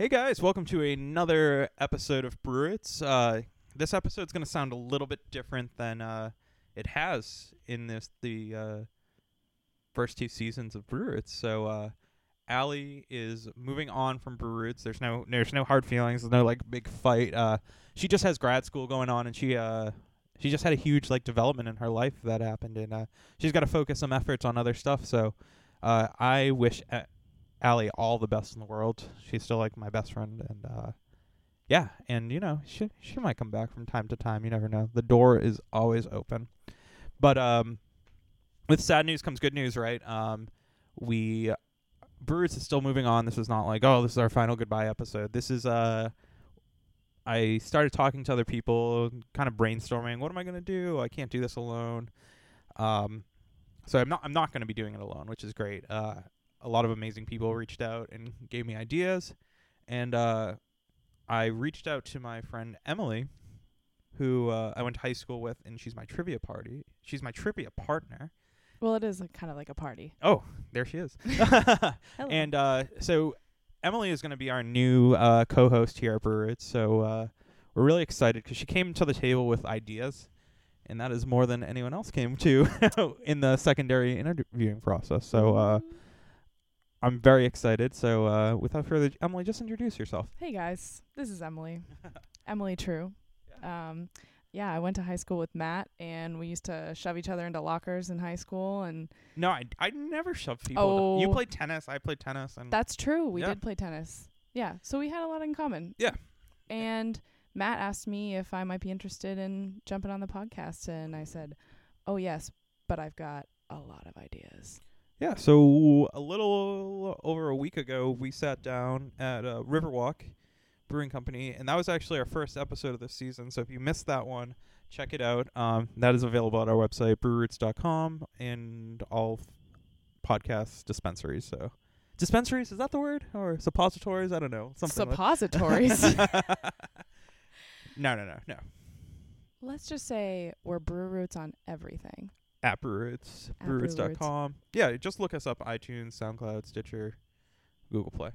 Hey guys, welcome to another episode of Brew Roots. Uh, this episode's going to sound a little bit different than uh, it has in this the uh, first two seasons of Brew Roots. So, uh, Allie is moving on from Brew Roots. There's no there's no hard feelings. There's no like big fight. Uh, she just has grad school going on, and she uh, she just had a huge like development in her life that happened, and uh, she's got to focus some efforts on other stuff. So, uh, I wish. A- Allie all the best in the world. She's still like my best friend, and uh, yeah, and you know she she might come back from time to time. You never know. The door is always open. But um, with sad news comes good news, right? Um, we Brew Roots is still moving on. This is not like oh, this is our final goodbye episode. This is uh, I started talking to other people, kind of brainstorming. What am I gonna do? I can't do this alone. Um, so I'm not I'm not gonna be doing it alone, which is great. Uh, a lot of amazing people reached out and gave me ideas, and uh, I reached out to my friend Emily, who uh, I went to high school with, and she's my trivia party. She's my trivia partner. Well, it is kind of like a party. Oh, there she is. Hello. and uh, so Emily is going to be our new uh, co-host here at Brew Roots. So uh, we're really excited because she came to the table with ideas, and that is more than anyone else came to in the secondary interviewing process. So uh, I'm very excited. So uh, without further ado, Emily, just introduce yourself. hey guys, this is Emily. Emily True. Um, yeah, I went to high school with Matt, and we used to shove each other into lockers in high school, and No, I, I never shoved people. Oh, You played tennis. I played tennis, and that's true. We Yeah. did play tennis. Yeah, so we had a lot in common. Yeah. And Matt asked me if I might be interested in jumping on the podcast, and I said, "Oh yes, but I've got a lot of ideas." Yeah, so a little over a week ago, we sat down at uh, Riverwalk Brewing Company, and that was actually our first episode of this season. So if you missed that one, check it out. Um, that is available at our website, brewroots.com, and all f- podcast dispensaries. So dispensaries is that the word or suppositories? I don't know. Something. like- Suppositories. no, no, no, no. Let's just say we're Brew Roots on everything. At Brewroots, Brew brewroots.com. Yeah, just look us up iTunes, SoundCloud, Stitcher, Google Play.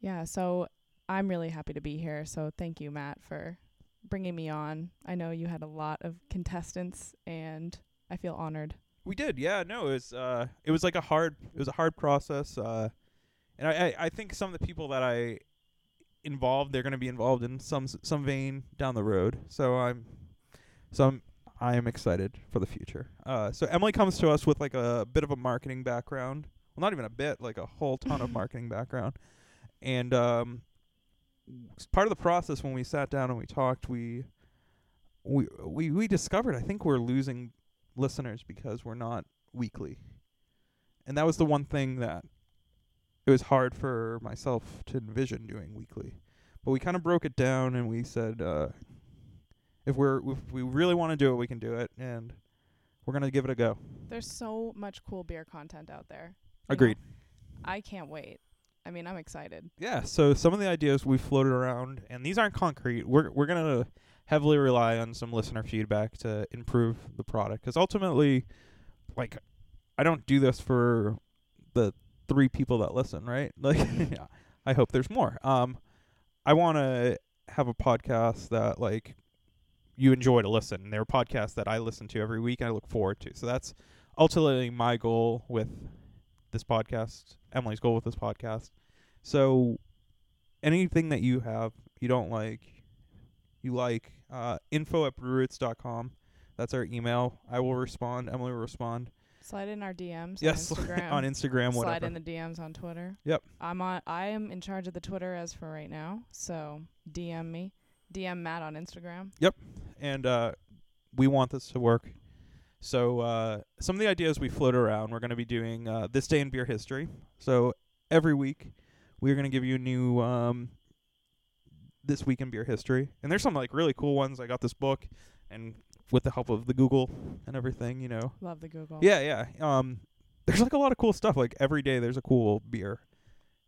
Yeah, so I'm really happy to be here. So thank you, Matt, for bringing me on. I know you had a lot of contestants, and I feel honored. We did, yeah. No, it was uh, it was like a hard, it was a hard process. Uh, and I, I, I think some of the people that I involved, they're going to be involved in some s- some vein down the road. So I'm, so I'm, I am excited for the future. Uh, so Emily comes to us with like a bit of a marketing background. Well, not even a bit, like a whole ton of marketing background. And um, part of the process when we sat down and we talked, we we we we discovered I think we're losing listeners because we're not weekly. And that was the one thing that it was hard for myself to envision doing weekly. But we kind of broke it down and we said uh if we're if we really want to do it, we can do it and we're going to give it a go. There's so much cool beer content out there. you know? Agreed. I can't wait. I mean, I'm excited. Yeah, so some of the ideas we floated around and these aren't concrete. We're we're going to heavily rely on some listener feedback to improve the product cuz ultimately like I don't do this for the three people that listen, right? Like I hope there's more. Um I want to have a podcast that like you enjoy to listen. They're podcasts that I listen to every week and I look forward to. So that's ultimately my goal with this podcast, Emily's goal with this podcast. So anything that you have you don't like, you like, uh, info at brewroots.com. That's our email. I will respond. Emily will respond. Slide in our DMs yes, on Instagram. on Instagram, Slide whatever. in the DMs on Twitter. Yep. I'm on. I am in charge of the Twitter as for right now. So DM me. DM Matt on Instagram. Yep. And uh, we want this to work. So uh, some of the ideas we float around, we're going to be doing uh, this day in beer history. So every week, we're going to give you a new um, this week in beer history, and there's some like really cool ones. I got this book, and with the help of the Google and everything, you know, Love the Google. yeah, yeah. Um, there's like a lot of cool stuff. Like every day, there's a cool beer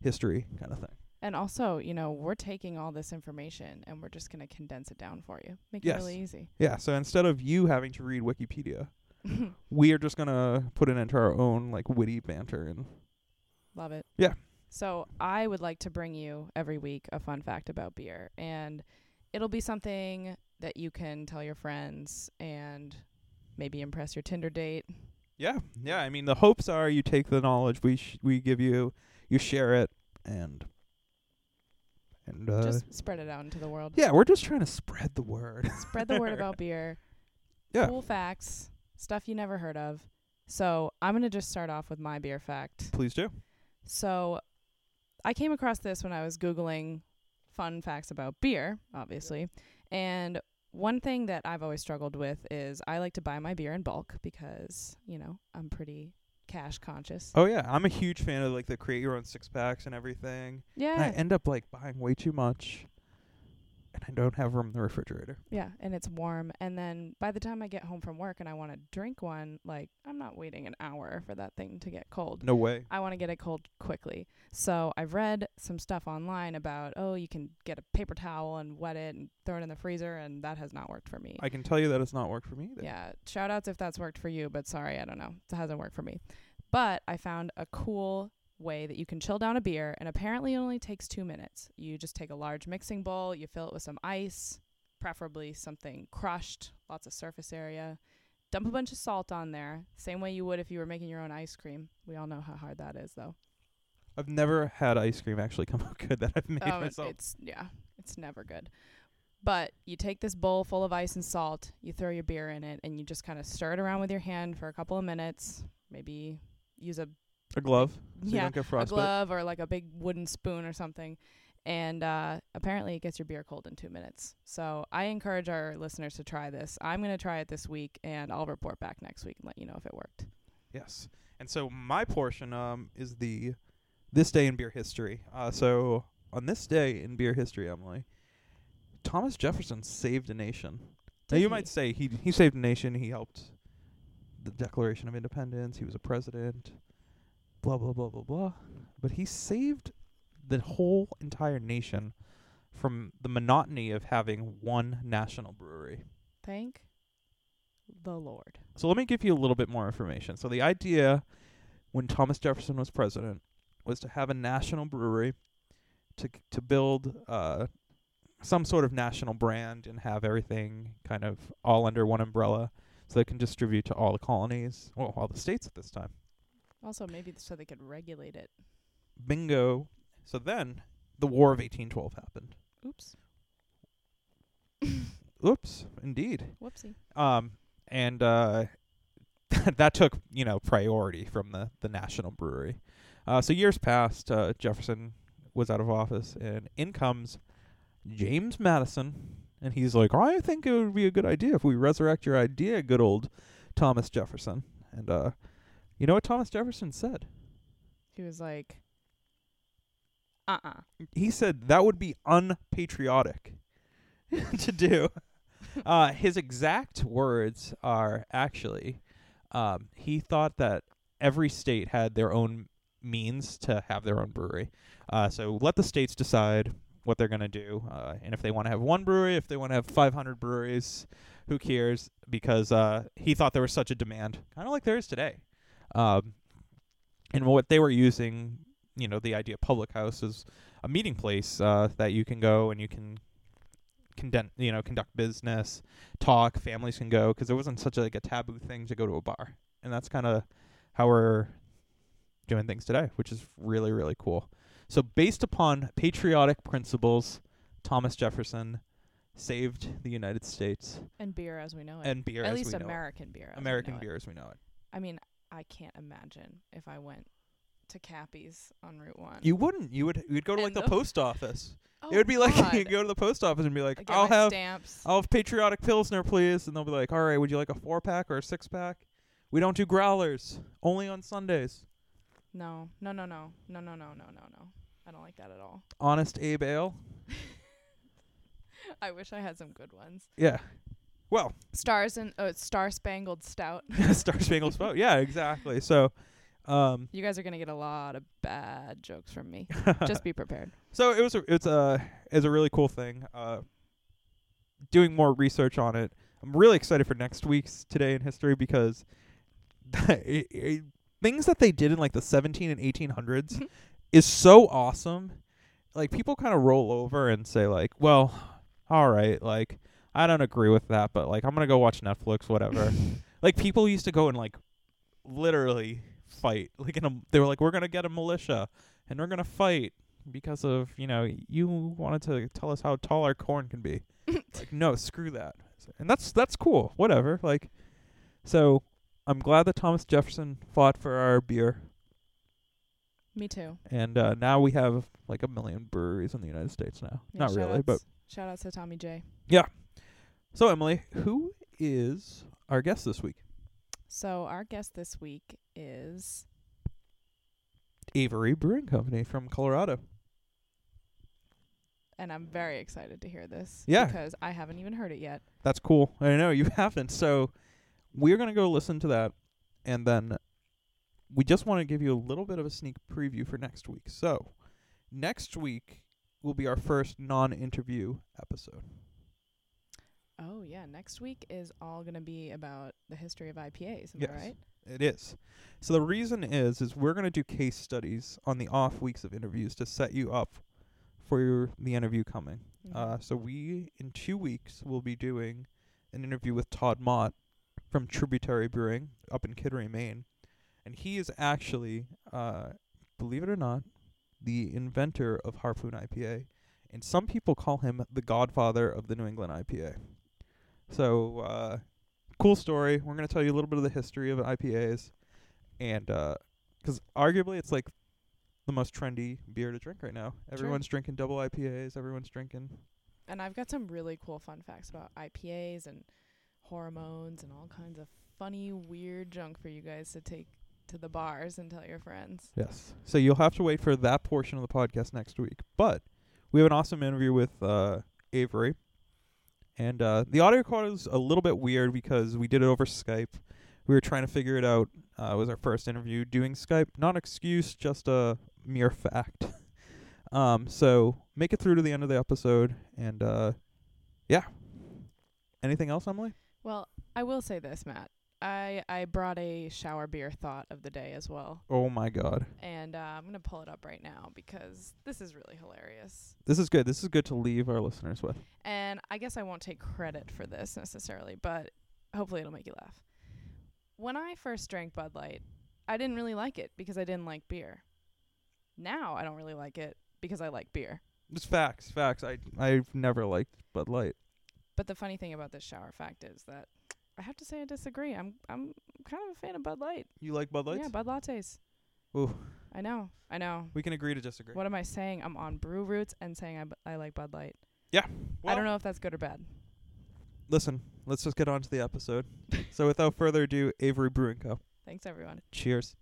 history kind of thing. And also, you know, we're taking all this information and we're just going to condense it down for you. Make Yes. it really easy. Yeah. So instead of you having to read Wikipedia, we are just gonna put it into our own like witty banter and Love it. Yeah. So I would like to bring you every week a fun fact about beer, and it'll be something that you can tell your friends and maybe impress your Tinder date. Yeah, yeah. I mean, the hopes are you take the knowledge we sh- we give you, you share it, and and uh, Just spread it out into the world. yeah, we're just trying to spread the word. Spread the word about beer. Yeah. Cool facts, stuff you never heard of. So I'm gonna just start off with my beer fact. Please do. So I came across this when I was Googling fun facts about beer, obviously. And one thing that I've always struggled with is I like to buy my beer in bulk because, you know, I'm pretty cash conscious. Oh yeah, I'm a huge fan of like the create your own six packs and everything. And I end up like buying way too much, and I don't have room in the refrigerator. Yeah, and it's warm. And then by the time I get home from work and I want to drink one, like I'm not waiting an hour for that thing to get cold. No way. I want to get it cold quickly. So I've read some stuff online about, oh, you can get a paper towel and wet it and throw it in the freezer, and that has not worked for me. I can tell you that it's not worked for me either. Yeah, shout outs if that's worked for you, but sorry, I don't know. It hasn't worked for me. But I found a cool way that you can chill down a beer, and apparently it only takes two minutes. You just take a large mixing bowl, you fill it with some ice, preferably something crushed, lots of surface area. Dump a bunch of salt on there, same way you would if you were making your own ice cream. We all know how hard that is, though. I've never had ice cream actually come out good that I've made Oh, myself. it's yeah, it's never good. But you take this bowl full of ice and salt, you throw your beer in it, and you just kind of stir it around with your hand for a couple of minutes. Maybe use a A glove, so you yeah don't get a glove or like a big wooden spoon or something. And uh, apparently, it gets your beer cold in two minutes. So I encourage our listeners to try this. I'm gonna try it this week, and I'll report back next week and let you know if it worked. Yes. And so my portion um is the this day in beer history. Uh so on this day in beer history, Emily, Thomas Jefferson saved a nation. now you he? might say he he saved a nation, he helped the Declaration of Independence, he was a president, blah blah blah blah blah. But he saved the whole entire nation from the monotony of having one national brewery. Thank the Lord. So let me give you a little bit more information. So the idea when Thomas Jefferson was president was to have a national brewery to to build uh some sort of national brand and have everything kind of all under one umbrella so they can distribute to all the colonies, well, all the states at this time. Also, maybe so they could regulate it. Bingo. So then the War of 1812 happened. Oops. Oops, indeed. Whoopsie. Um, and uh, that took you know priority from the the national brewery. Uh, so years passed. Uh, Jefferson was out of office, and in comes James Madison, and he's like, "I think it would be a good idea if we resurrect your idea, good old Thomas Jefferson." And uh, you know what Thomas Jefferson said? He was like, uh uh He said that would be unpatriotic to do. Uh, his exact words are actually, um, he thought that every state had their own means to have their own brewery. Uh, so let the states decide what they're going to do. Uh, and if they want to have one brewery, if they want to have 500 breweries, who cares? Because uh, he thought there was such a demand, kind of like there is today. Um, and what they were using, you know, the idea of public house is a meeting place uh, that you can go and you can conduct, you know, conduct business, talk. Families can go because it wasn't such a, like a taboo thing to go to a bar, and that's kind of how we're doing things today, which is really really cool. So based upon patriotic principles, Thomas Jefferson saved the United States and beer as we know it. and beer At as least we know it. American beer. American beer as we know it. I mean, I can't imagine if I went to Cappy's on Route One. You wouldn't. You would. You'd go to like And the the- post office. oh it would be like you go to the post office and be like, "I'll have stamps. I'll have patriotic pilsner, please. And they'll be like, all right, would you like a four pack or a six pack? We don't do growlers, only on Sundays. No, no, no, no, no, no, no, no, no, no. I don't like that at all. Honest Abe Ale. I wish I had some good ones. Yeah. Well, Stars and uh, Star Spangled Stout. Star Spangled Spout. Yeah, exactly. So, um, You guys are gonna get a lot of bad jokes from me. Just be prepared. so it was a, it's a it's a really cool thing. Uh, doing more research on it. I'm really excited for next week's Today in History because it, it, things that they did in like the 17 and 1800s is so awesome. Like people kind of roll over and say like, "Well, all right, like I don't agree with that, but like I'm going to go watch Netflix whatever." like people used to go and like literally fight. Like in a they were like, "We're going to get a militia and we're going to fight because of, you know, you wanted to tell us how tall our corn can be." like, "No, screw that." And that's that's cool. Whatever. Like so I'm glad that Thomas Jefferson fought for our beer Me too. and uh, now we have like a million breweries in the United States now. Yeah, Not really, but shout-outs- shout outs to Tommy J. Yeah. So Emily, who is our guest this week? So our guest this week is Avery Brewing Company from Colorado. and I'm very excited to hear this. Yeah. Because I haven't even heard it yet. That's cool. I know you haven't. So we're gonna go listen to that, and then we just want to give you a little bit of a sneak preview for next week. So next week will be our first non-interview episode. Oh yeah, next week is all gonna be about the history of IPAs, am Yes. I right? It is. So the reason is is we're going to do case studies on the off weeks of interviews to set you up for your, the interview coming. Mhm. Uh, so we in two weeks will be doing an interview with Todd Mott from Tributary Brewing up in Kittery, Maine, and he is actually, uh, believe it or not, the inventor of Harpoon IPA, and some people call him the godfather of the New England IPA. So uh, cool story. We're gonna tell you a little bit of the history of IPAs, and because arguably it's like the most trendy beer to drink right now. Everyone's drinking double IPAs. Everyone's drinking. and I've got some really cool fun facts about IPAs and hormones and all kinds of funny, weird junk for you guys to take to the bars and tell your friends. Yes. So you'll have to wait for that portion of the podcast next week. But we have an awesome interview with uh, Avery. And uh, the audio quality is a little bit weird because we did it over Skype. We were trying to figure it out. Uh, it was our first interview doing Skype. Not an excuse, just a mere fact. um, so make it through to the end of the episode. And uh, yeah. Anything else, Emily? Well, I will say this, Matt. I I brought a shower beer thought of the day as well, Oh my God. and uh, I'm gonna pull it up right now because this is really hilarious. This is good. This is good to leave our listeners with. And I guess I won't take credit for this necessarily, but hopefully it'll make you laugh. When I first drank Bud Light, I didn't really like it because I didn't like beer. Now I don't really like it because I like beer. It's facts. Facts. I I've never liked Bud Light. But the funny thing about this shower fact is that I have to say I disagree. I'm I'm kind of a fan of Bud Light. You like Bud Lights? Yeah, Bud lattes. Ooh, I know. I know. we can agree to disagree. What am I saying? I'm on Brew Roots and saying I, bu- I like Bud Light. Well, I don't know if that's good or bad. Listen, let's just get on to the episode. so without further ado, Avery Brewing Co. Thanks everyone. Cheers.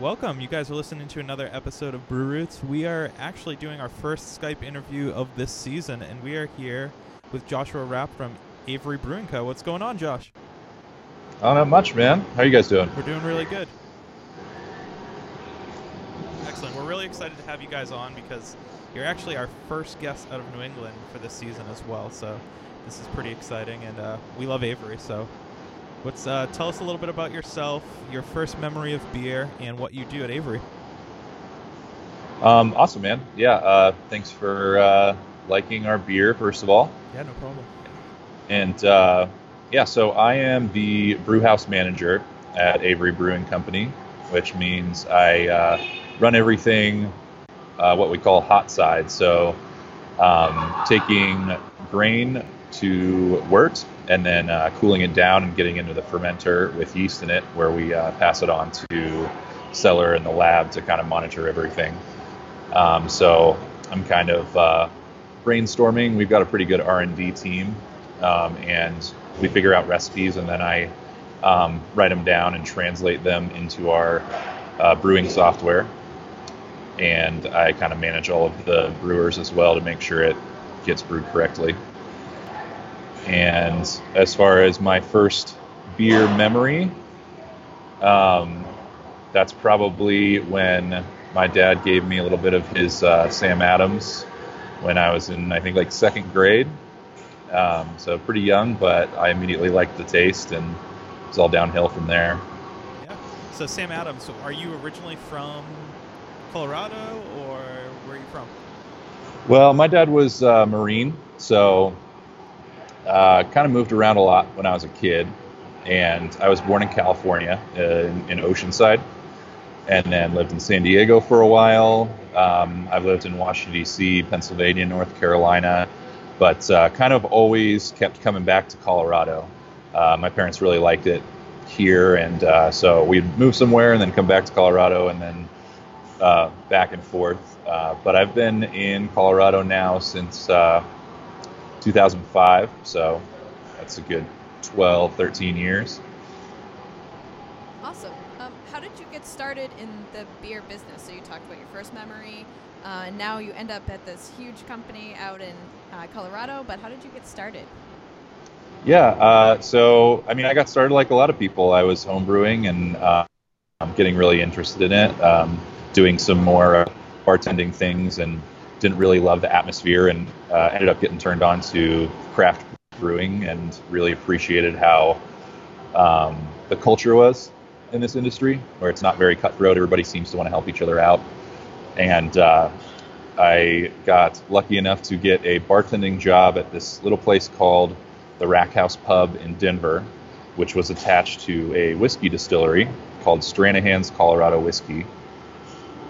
Welcome. You guys are listening to another episode of Brew Roots. We are actually doing our first Skype interview of this season, and we are here with Joshua Rapp from Avery Brewing Co. What's going on, Josh? Oh, not much, man. How are you guys doing? We're doing really good. Excellent. We're really excited to have you guys on because you're actually our first guest out of New England for this season as well. So this is pretty exciting, and uh, we love Avery. So, what's uh, tell us a little bit about yourself, your first memory of beer, and what you do at Avery. Um, awesome, man. Yeah. Uh, thanks for uh, liking our beer, first of all. Yeah, no problem. And uh, yeah, so I am the brew house manager at Avery Brewing Company, which means I uh, run everything uh, what we call hot side. So um, taking grain to wort and then uh, cooling it down and getting into the fermenter with yeast in it, where we uh, pass it on to cellar in the lab to kind of monitor everything. Um, so I'm kind of uh, brainstorming. We've got a pretty good R&D team, um, and we figure out recipes, and then I um, write them down and translate them into our uh, brewing software. And I kind of manage all of the brewers as well to make sure it gets brewed correctly. And as far as my first beer memory, um, that's probably when my dad gave me a little bit of his uh, Sam Adams when I was in, I think, like second grade. Um, so pretty young, but I immediately liked the taste, and it was all downhill from there. Yeah. So Sam Adams, are you originally from Colorado or where are you from? Well, my dad was uh, Marine, so uh, kind of moved around a lot when I was a kid. And I was born in California, uh, in, in Oceanside, and then lived in San Diego for a while. Um, I've lived in Washington, D.C., Pennsylvania, North Carolina, but uh, kind of always kept coming back to Colorado. Uh, my parents really liked it here, and uh, so we'd move somewhere and then come back to Colorado and then uh, back and forth. Uh, but I've been in Colorado now since uh, 2005, so that's a good 12, 13 years. Awesome. Um, how did you get started in the beer business? So you talked about your first memory, uh, and now you end up at this huge company out in uh, Colorado. But how did you get started? Yeah, uh, so I mean, I got started like a lot of people. I was homebrewing and uh, I'm getting really interested in it, um, doing some more uh, bartending things, and didn't really love the atmosphere, and uh, ended up getting turned on to craft brewing, and really appreciated how um, the culture was in this industry, where it's not very cutthroat. Everybody seems to want to help each other out, and uh, I got lucky enough to get a bartending job at this little place called the Rack House Pub in Denver, which was attached to a whiskey distillery called Stranahan's Colorado Whiskey.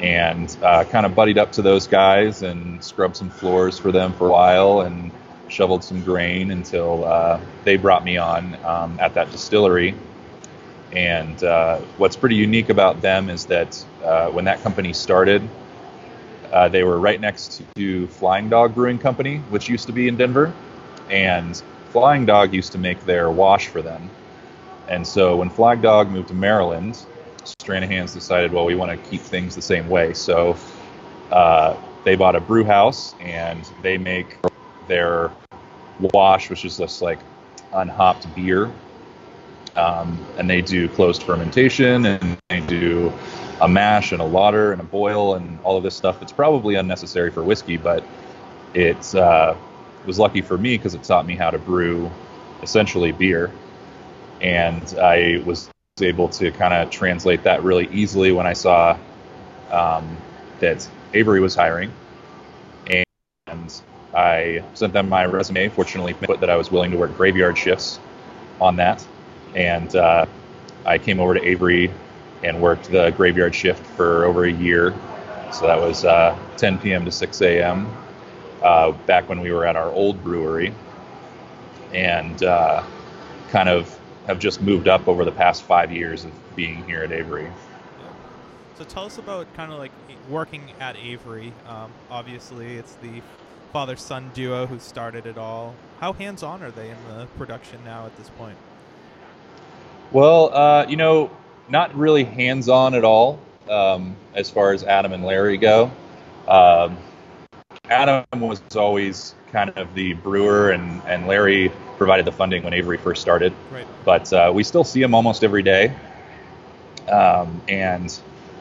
And uh, kind of buddied up to those guys and scrubbed some floors for them for a while and shoveled some grain until uh, they brought me on um, at that distillery. And uh, what's pretty unique about them is that uh, when that company started, uh, they were right next to Flying Dog Brewing Company, which used to be in Denver. And Flying Dog used to make their wash for them. And so when Flying Dog moved to Maryland, Stranahan's decided, well, we want to keep things the same way. So uh, they bought a brew house and they make their wash, which is just like unhopped beer. Um, and they do closed fermentation and they do a mash and a lauter and a boil and all of this stuff. It's probably unnecessary for whiskey, but it uh, was lucky for me because it taught me how to brew essentially beer. And I was able to kind of translate that really easily when I saw um, that Avery was hiring. And I sent them my resume. Fortunately, put that I was willing to work graveyard shifts on that. And uh, I came over to Avery and worked the graveyard shift for over a year. So that was uh, 10 p.m. to 6 a.m. Uh, back when we were at our old brewery, and uh, kind of have just moved up over the past five years of being here at Avery. So tell us about kind of like working at Avery. Um, obviously, it's the father-son duo who started it all. How hands-on are they in the production now at this point? Well, uh, you know, not really hands-on at all um, as far as Adam and Larry go. Um, Adam was always kind of the brewer, and, and Larry provided the funding when Avery first started. Right. But uh, we still see him almost every day. Um, and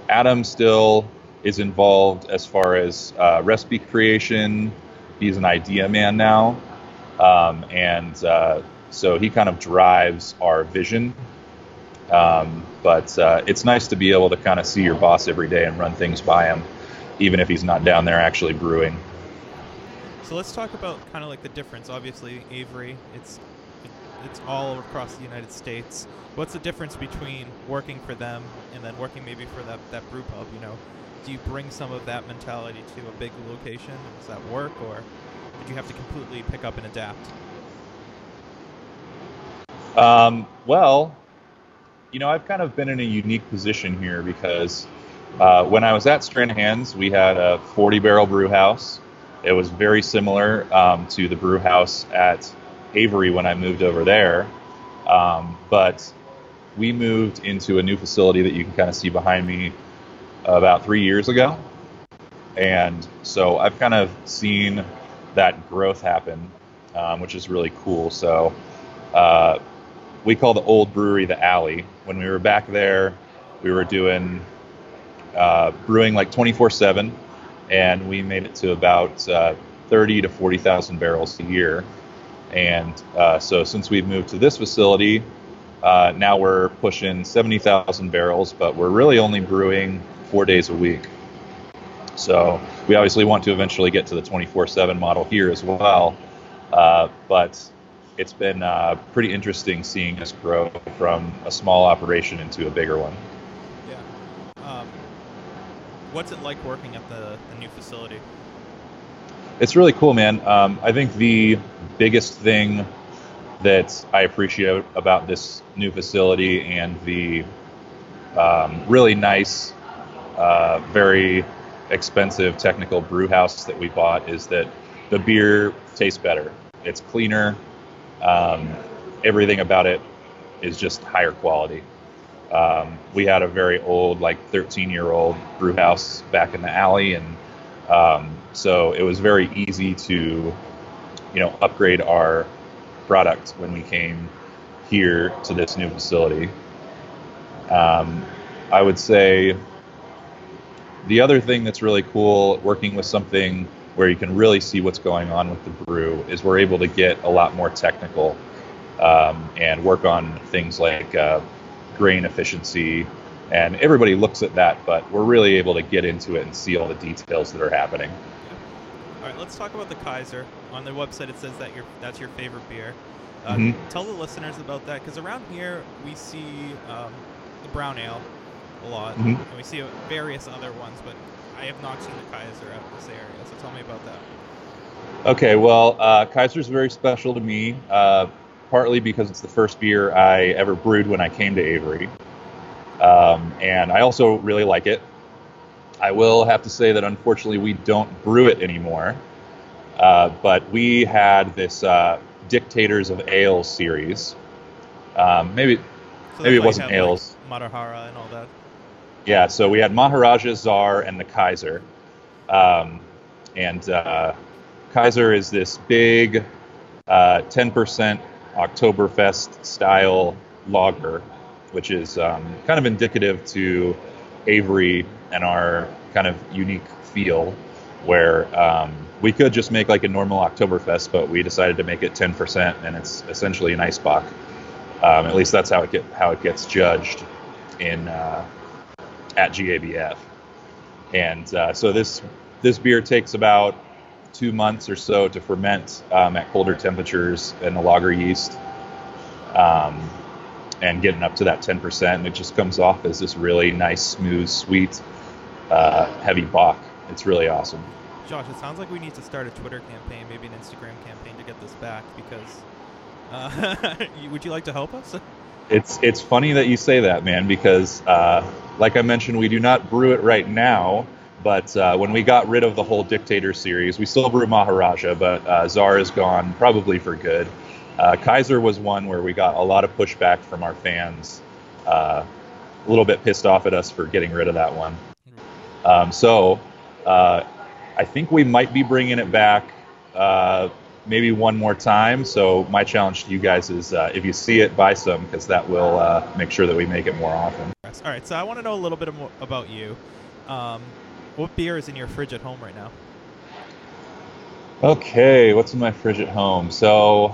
Adam still is involved as far as uh, recipe creation. He's an idea man now. Um, and uh, so he kind of drives our vision. Um, but uh, it's nice to be able to kind of see your boss every day and run things by him, even if he's not down there actually brewing. So let's talk about kind of like the difference. Obviously, Avery, it's it's all across the United States. What's the difference between working for them and then working maybe for that that brew pub? You know, do you bring some of that mentality to a big location? Does that work, or did you have to completely pick up and adapt? Um, well, you know, I've kind of been in a unique position here because uh, when I was at Stranahan's, we had a 40 barrel brew house. It was very similar um, to the brew house at Avery when I moved over there. Um, but we moved into a new facility that you can kind of see behind me about three years ago. And so I've kind of seen that growth happen, um, which is really cool. So uh, we call the old brewery the alley. When we were back there, we were doing uh, brewing like 24 7, and we made it to about uh, 30 to 40,000 barrels a year. And uh, so since we've moved to this facility, Uh, now we're pushing 70,000 barrels, but we're really only brewing four days a week. So we obviously want to eventually get to the 24/7 model here as well. Uh, but it's been uh, pretty interesting seeing us grow from a small operation into a bigger one. What's it like working at the, the new facility? It's really cool, man. Um, I think the biggest thing that I appreciate about this new facility and the um, really nice, uh, very expensive technical brew house that we bought is that the beer tastes better. It's cleaner. Um, everything about it is just higher quality. Um, we had a very old, like 13 year old brew house back in the alley, and um, so it was very easy to, you know, upgrade our product when we came here to this new facility. Um, I would say the other thing that's really cool working with something where you can really see what's going on with the brew is we're able to get a lot more technical um, and work on things like uh, grain efficiency. And everybody looks at that, but we're really able to get into it and see all the details that are happening. All right, let's talk about the Kaiser. On their website, it says that your that's your favorite beer. Uh, Mhm. Tell the listeners about that, because around here we see um, the brown ale a lot, Mhm. and we see various other ones, but I have not seen the Kaiser out in this area. So tell me about that. Okay, well, uh, is very special to me, uh, partly because it's the first beer I ever brewed when I came to Avery. Um, and I also really like it. I will have to say that unfortunately we don't brew it anymore. Uh, but we had this uh, Dictators of Ale series. Um, maybe, So Maybe it wasn't like, ales. Matahara and all that. yeah, so we had Maharaja, Czar, and the Kaiser. Um, and uh, Kaiser is this big uh, 10% Oktoberfest style lager, which is um, kind of indicative to Avery and our kind of unique feel, where um, we could just make like a normal Oktoberfest, but we decided to make it 10%, and it's essentially an ice bock. Um, at least that's how it get how it gets judged in uh, at GABF. And uh, so this this beer takes about two months or so to ferment um, at colder temperatures in the lager yeast, um, and getting up to that 10%. And it just comes off as this really nice, smooth, sweet, uh, heavy bock. It's really awesome. Josh, it sounds like we need to start a Twitter campaign, maybe an Instagram campaign to get this back. Because uh, would you like to help us? It's it's funny that you say that, man, because uh, like I mentioned, we do not brew it right now. But uh, when we got rid of the whole Dictator series, we still brew Maharaja, but uh, Czar is gone probably for good. Uh, Kaiser was one where we got a lot of pushback from our fans, uh, a little bit pissed off at us for getting rid of that one. Um, so uh, I think we might be bringing it back uh, maybe one more time. So my challenge to you guys is uh, if you see it, buy some because that will uh, make sure that we make it more often. All right, so I want to know a little bit more about you. Um, what beer is in your fridge at home right now? Okay, what's in my fridge at home? So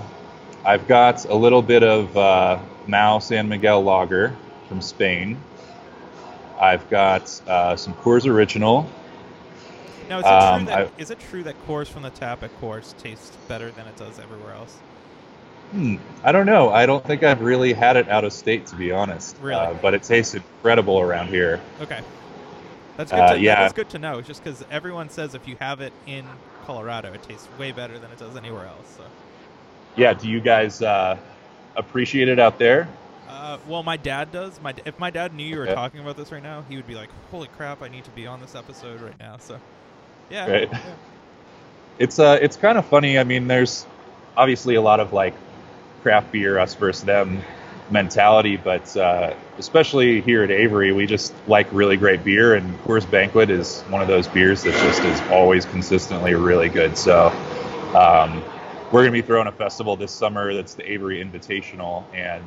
I've got a little bit of uh, Mahou San Miguel Lager from Spain. I've got uh, some Coors Original. Now, is it Um, true that I- is it true that Coors from the tap at Coors tastes better than it does everywhere else? Hmm, I don't know. I don't think I've really had it out of state, to be honest. Really? Uh, but it tastes incredible around here. Okay, that's good. Uh, to, yeah. That's good to know. Just because everyone says if you have it in Colorado, it tastes way better than it does anywhere else. So. Yeah, do you guys uh, appreciate it out there? Uh, well, my dad does. My if my dad knew you were Okay. talking about this right now, he would be like, "Holy crap! I need to be on this episode right now." So, yeah, Right. yeah. It's uh, it's kind of funny. I mean, there's obviously a lot of like craft beer, us versus them mentality, but uh, especially here at Avery, we just like really great beer, and Coors Banquet is one of those beers that just is always consistently really good. So. Um, we're going to be throwing a festival this summer that's the Avery Invitational, and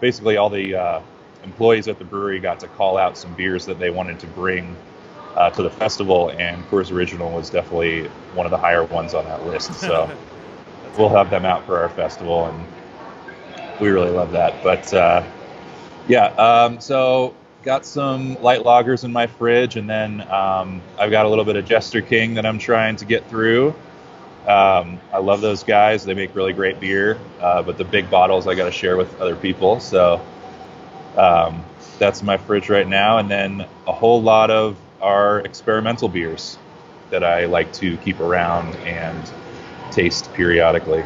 basically all the uh, employees at the brewery got to call out some beers that they wanted to bring uh, to the festival, and Coors Original was definitely one of the higher ones on that list. So we'll have them out for our festival, and we really love that. But uh, Yeah. Um, so got some light lagers in my fridge, and then um, I've got a little bit of Jester King that I'm trying to get through. Um, I love those guys. They make really great beer, uh, but the big bottles I got to share with other people. So um, that's my fridge right now, and then a whole lot of our experimental beers that I like to keep around and taste periodically.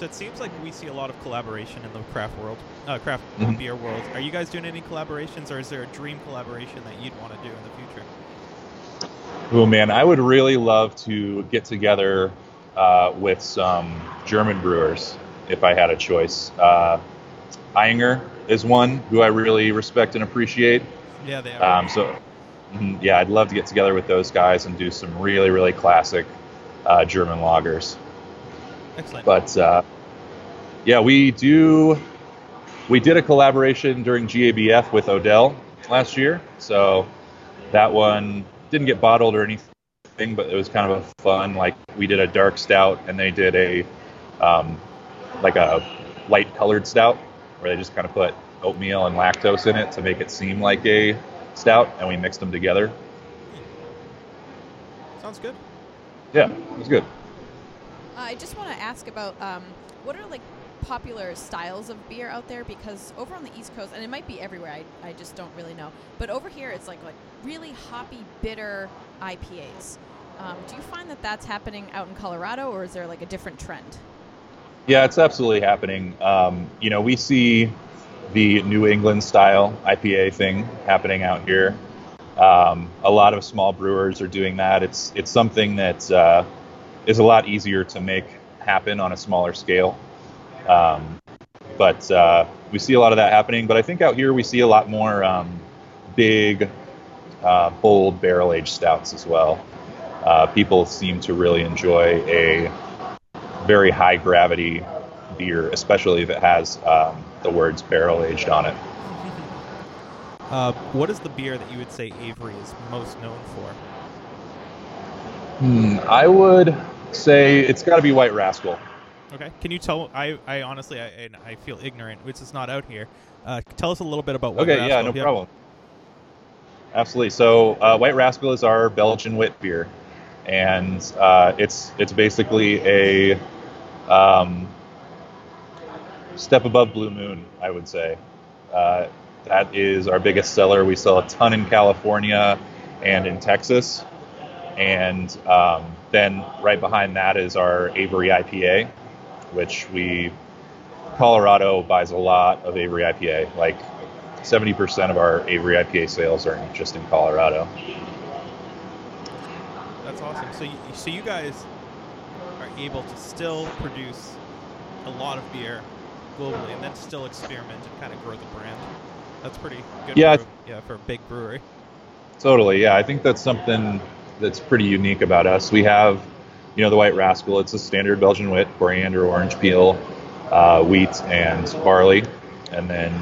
So it seems like we see a lot of collaboration in the craft world, uh, craft Mhm. beer world. Are you guys doing any collaborations, or is there a dream collaboration that you'd want to do in the future? Oh man, I would really love to get together uh, with some German brewers if I had a choice. Uh, Ayinger is one who I really respect and appreciate. Yeah, they are. Um, so, mhm, yeah, I'd love to get together with those guys and do some really, really classic uh, German lagers. Excellent. But uh, yeah, we do. We did a collaboration during GABF with Odell last year, so that one didn't get bottled or anything, but it was kind of a fun. Like we did a dark stout, and they did a um, like a light colored stout, where they just kind of put oatmeal and lactose in it to make it seem like a stout, and we mixed them together. Sounds good. Yeah, it was good. Uh, I just want to ask about um, what are like popular styles of beer out there because over on the East Coast, and it might be everywhere, I, I just don't really know. But over here, it's like like really hoppy, bitter IPAs. Um, do you find that that's happening out in Colorado, or is there like a different trend? Yeah, it's absolutely happening. Um, you know, we see the New England style IPA thing happening out here. Um, a lot of small brewers are doing that. It's it's something that uh, is a lot easier to make happen on a smaller scale. Um, but uh, we see a lot of that happening. But I think out here we see a lot more um, big, uh, bold barrel aged stouts as well. Uh, people seem to really enjoy a very high gravity beer, especially if it has um, the words barrel aged on it. Uh, what is the beer that you would say Avery is most known for? Hmm, I would say it's got to be White Rascal. Okay. Can you tell? I, I honestly, I, and I feel ignorant, which is not out here. Uh, tell us a little bit about what. Okay, yeah, no problem. Absolutely. So, uh, White Rascal is our Belgian wit beer, and uh, it's it's basically a um, step above Blue Moon, I would say. Uh, that is our biggest seller. We sell a ton in California and in Texas, and um, then right behind that is our Avery IPA, which we Colorado buys a lot of Avery IPA, like 70% of our Avery IPA sales are just in Colorado. That's awesome. So, you, so you guys are able to still produce a lot of beer globally, and then still experiment and kind of grow the brand. That's pretty good. Yeah, For, yeah, for a big brewery. Totally, yeah. I think that's something that's pretty unique about us. We have, you know, the White Rascal. It's a standard Belgian wit, coriander, orange peel, uh, wheat, and barley, and then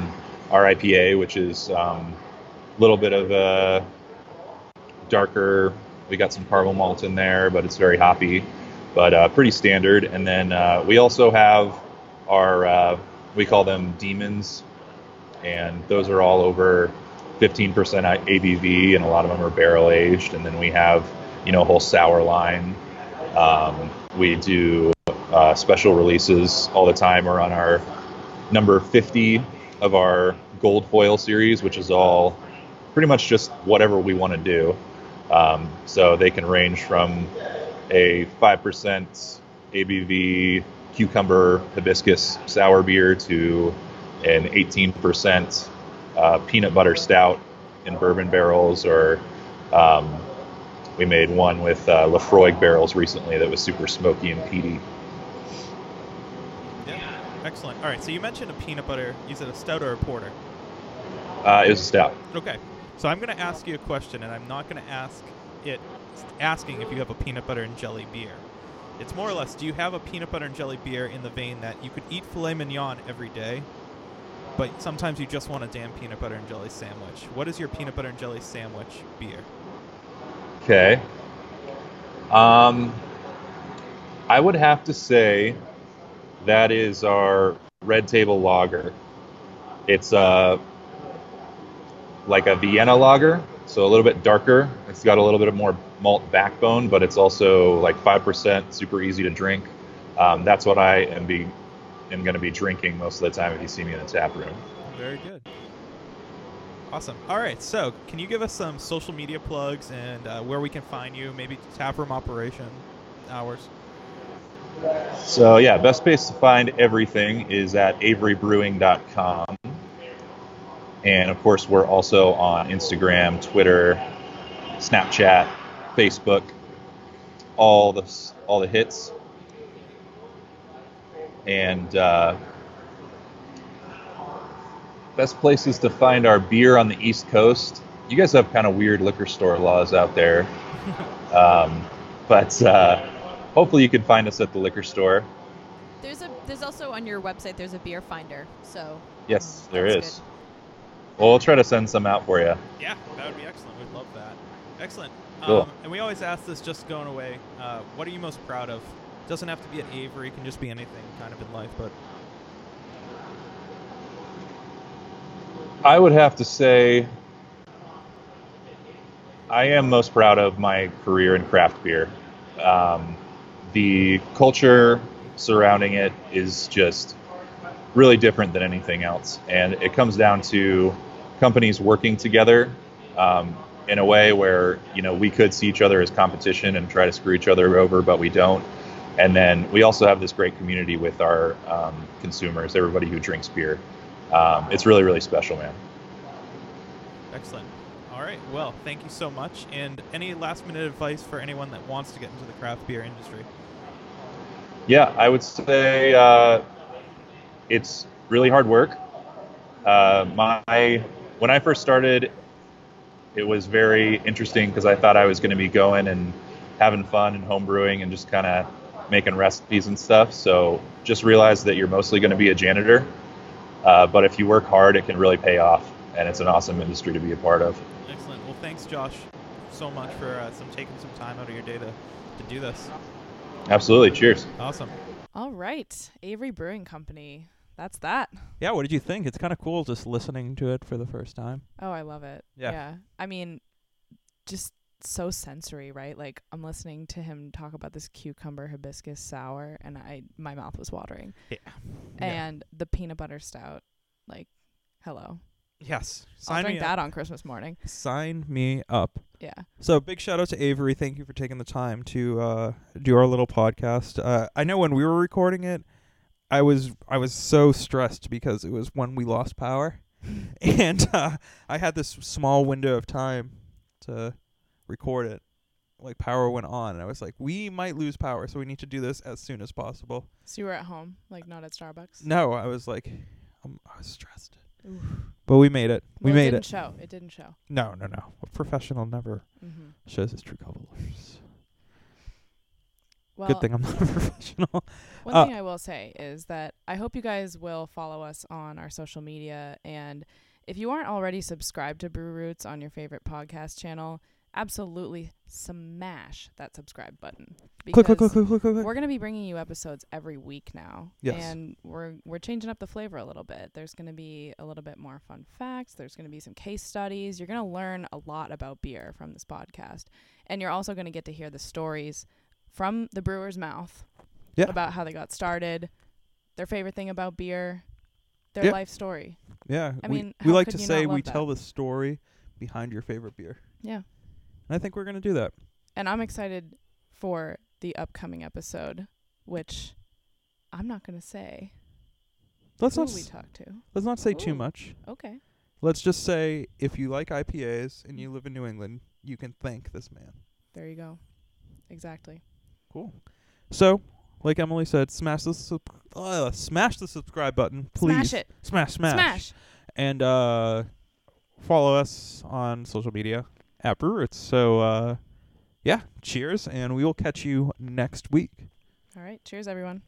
our IPA, which is a um, little bit of a darker. We got some caramel malt in there, but it's very hoppy, but uh, pretty standard. And then uh, we also have our uh, we call them demons, and those are all over 15% ABV, and a lot of them are barrel aged. And then we have you know a whole sour line. Um, we do uh, special releases all the time. We're on our number 50 of our gold foil series, which is all pretty much just whatever we want to do. Um, so they can range from a 5% ABV cucumber hibiscus sour beer to an 18% uh, peanut butter stout in bourbon barrels, or um, we made one with uh, Laphroaig barrels recently that was super smoky and peaty. Yeah. Excellent. All right. So you mentioned a peanut butter. Is it a stout or a porter? Uh, it was a stout. Okay. So I'm going to ask you a question, and I'm not going to ask it asking if you have a peanut butter and jelly beer. It's more or less, do you have a peanut butter and jelly beer in the vein that you could eat filet mignon every day, but sometimes you just want a damn peanut butter and jelly sandwich? What is your peanut butter and jelly sandwich beer? Okay. Um, I would have to say that is our Red Table Lager. It's uh, like a Vienna lager, so a little bit darker. It's got a little bit more malt backbone, but it's also like five percent, super easy to drink. Um, that's what I am be am going to be drinking most of the time if you see me in the tap room. Very good. Awesome. All right. So, can you give us some social media plugs and uh, where we can find you? Maybe taproom operation hours. So yeah, best place to find everything is at averybrewing.com. And of course, we're also on Instagram, Twitter, Snapchat, Facebook, all the all the hits. And uh, best places to find our beer on the East Coast. You guys have kind of weird liquor store laws out there, um, but uh, hopefully you can find us at the liquor store. There's a there's also on your website there's a beer finder. So Yes, um, there is. that's Well, we'll try to send some out for you. Yeah, that would be excellent. We'd love that. Excellent. Cool. Um, and we always ask this just going away. Uh, what are you most proud of? Doesn't have to be at Avery. It can just be anything kind of in life. But I would have to say I am most proud of my career in craft beer. Um, the culture surrounding it is just really different than anything else. And it comes down to companies working together um, in a way where, you know, we could see each other as competition and try to screw each other over, but we don't. And then we also have this great community with our um, consumers, everybody who drinks beer. Um, it's really, really special, man. excellent. All right. Well, thank you so much. And any last minute advice for anyone that wants to get into the craft beer industry? Yeah, I would say uh, it's really hard work. Uh, my when I first started, it was very interesting because I thought I was going to be going and having fun and homebrewing and just kind of making recipes and stuff. So just realize that you're mostly going to be a janitor. Uh, but if you work hard, it can really pay off, and it's an awesome industry to be a part of. Excellent. Well, thanks, Josh, so much for uh, some taking some time out of your day to, to do this. Absolutely. Cheers. Awesome. All right, Avery Brewing Company. That's that. Yeah. What did you think? It's kind of cool just listening to it for the first time. Oh, I love it. Yeah. I mean, just so sensory, right? Like I'm listening to him talk about this cucumber hibiscus sour and I my mouth was watering. Yeah. And the peanut butter stout. Like, hello. Yes. I'll Sign drink me that up. on Christmas morning. Sign me up. Yeah. So big shout out to Avery. Thank you for taking the time to uh, do our little podcast. Uh, I know when we were recording it, I was I was so stressed because it was when we lost power, and uh, I had this small window of time to record it. Like power went on, and I was like, we might lose power, so we need to do this as soon as possible. So you were at home, like not at Starbucks. No, I was like, um, I was stressed, Oof. but we made it. We made it. Didn't it. show. It didn't show. No, no, no. A professional never Mm-hmm. shows his true colors. Well, Good thing I'm not a professional. One Uh, thing I will say is that I hope you guys will follow us on our social media. And if you aren't already subscribed to Brew Roots on your favorite podcast channel, absolutely smash that subscribe button. Click, click, click, click, click, click. We're going to be bringing you episodes every week now. Yes. And we're we're changing up the flavor a little bit. There's going to be a little bit more fun facts. There's going to be some case studies. You're going to learn a lot about beer from this podcast. And you're also going to get to hear the stories from the brewer's mouth Yeah. about how they got started, their favorite thing about beer, their life story. Yeah, I we, mean, we like to say we that? tell the story behind your favorite beer. Yeah. And I think we're gonna do that. And I'm excited for the upcoming episode, which I'm not going to say Let's who not we s- talk to. let's not say too much. Okay. Let's just say if you like IPAs and you live in New England, you can thank this man. There you go. Exactly. Cool. So, like Emily said, smash the sub- uh, smash the subscribe button, please. Smash it. Smash, smash, Smash. and uh, follow us on social media at Brewroots. So, uh, yeah, cheers, and we will catch you next week. All right. Cheers, everyone.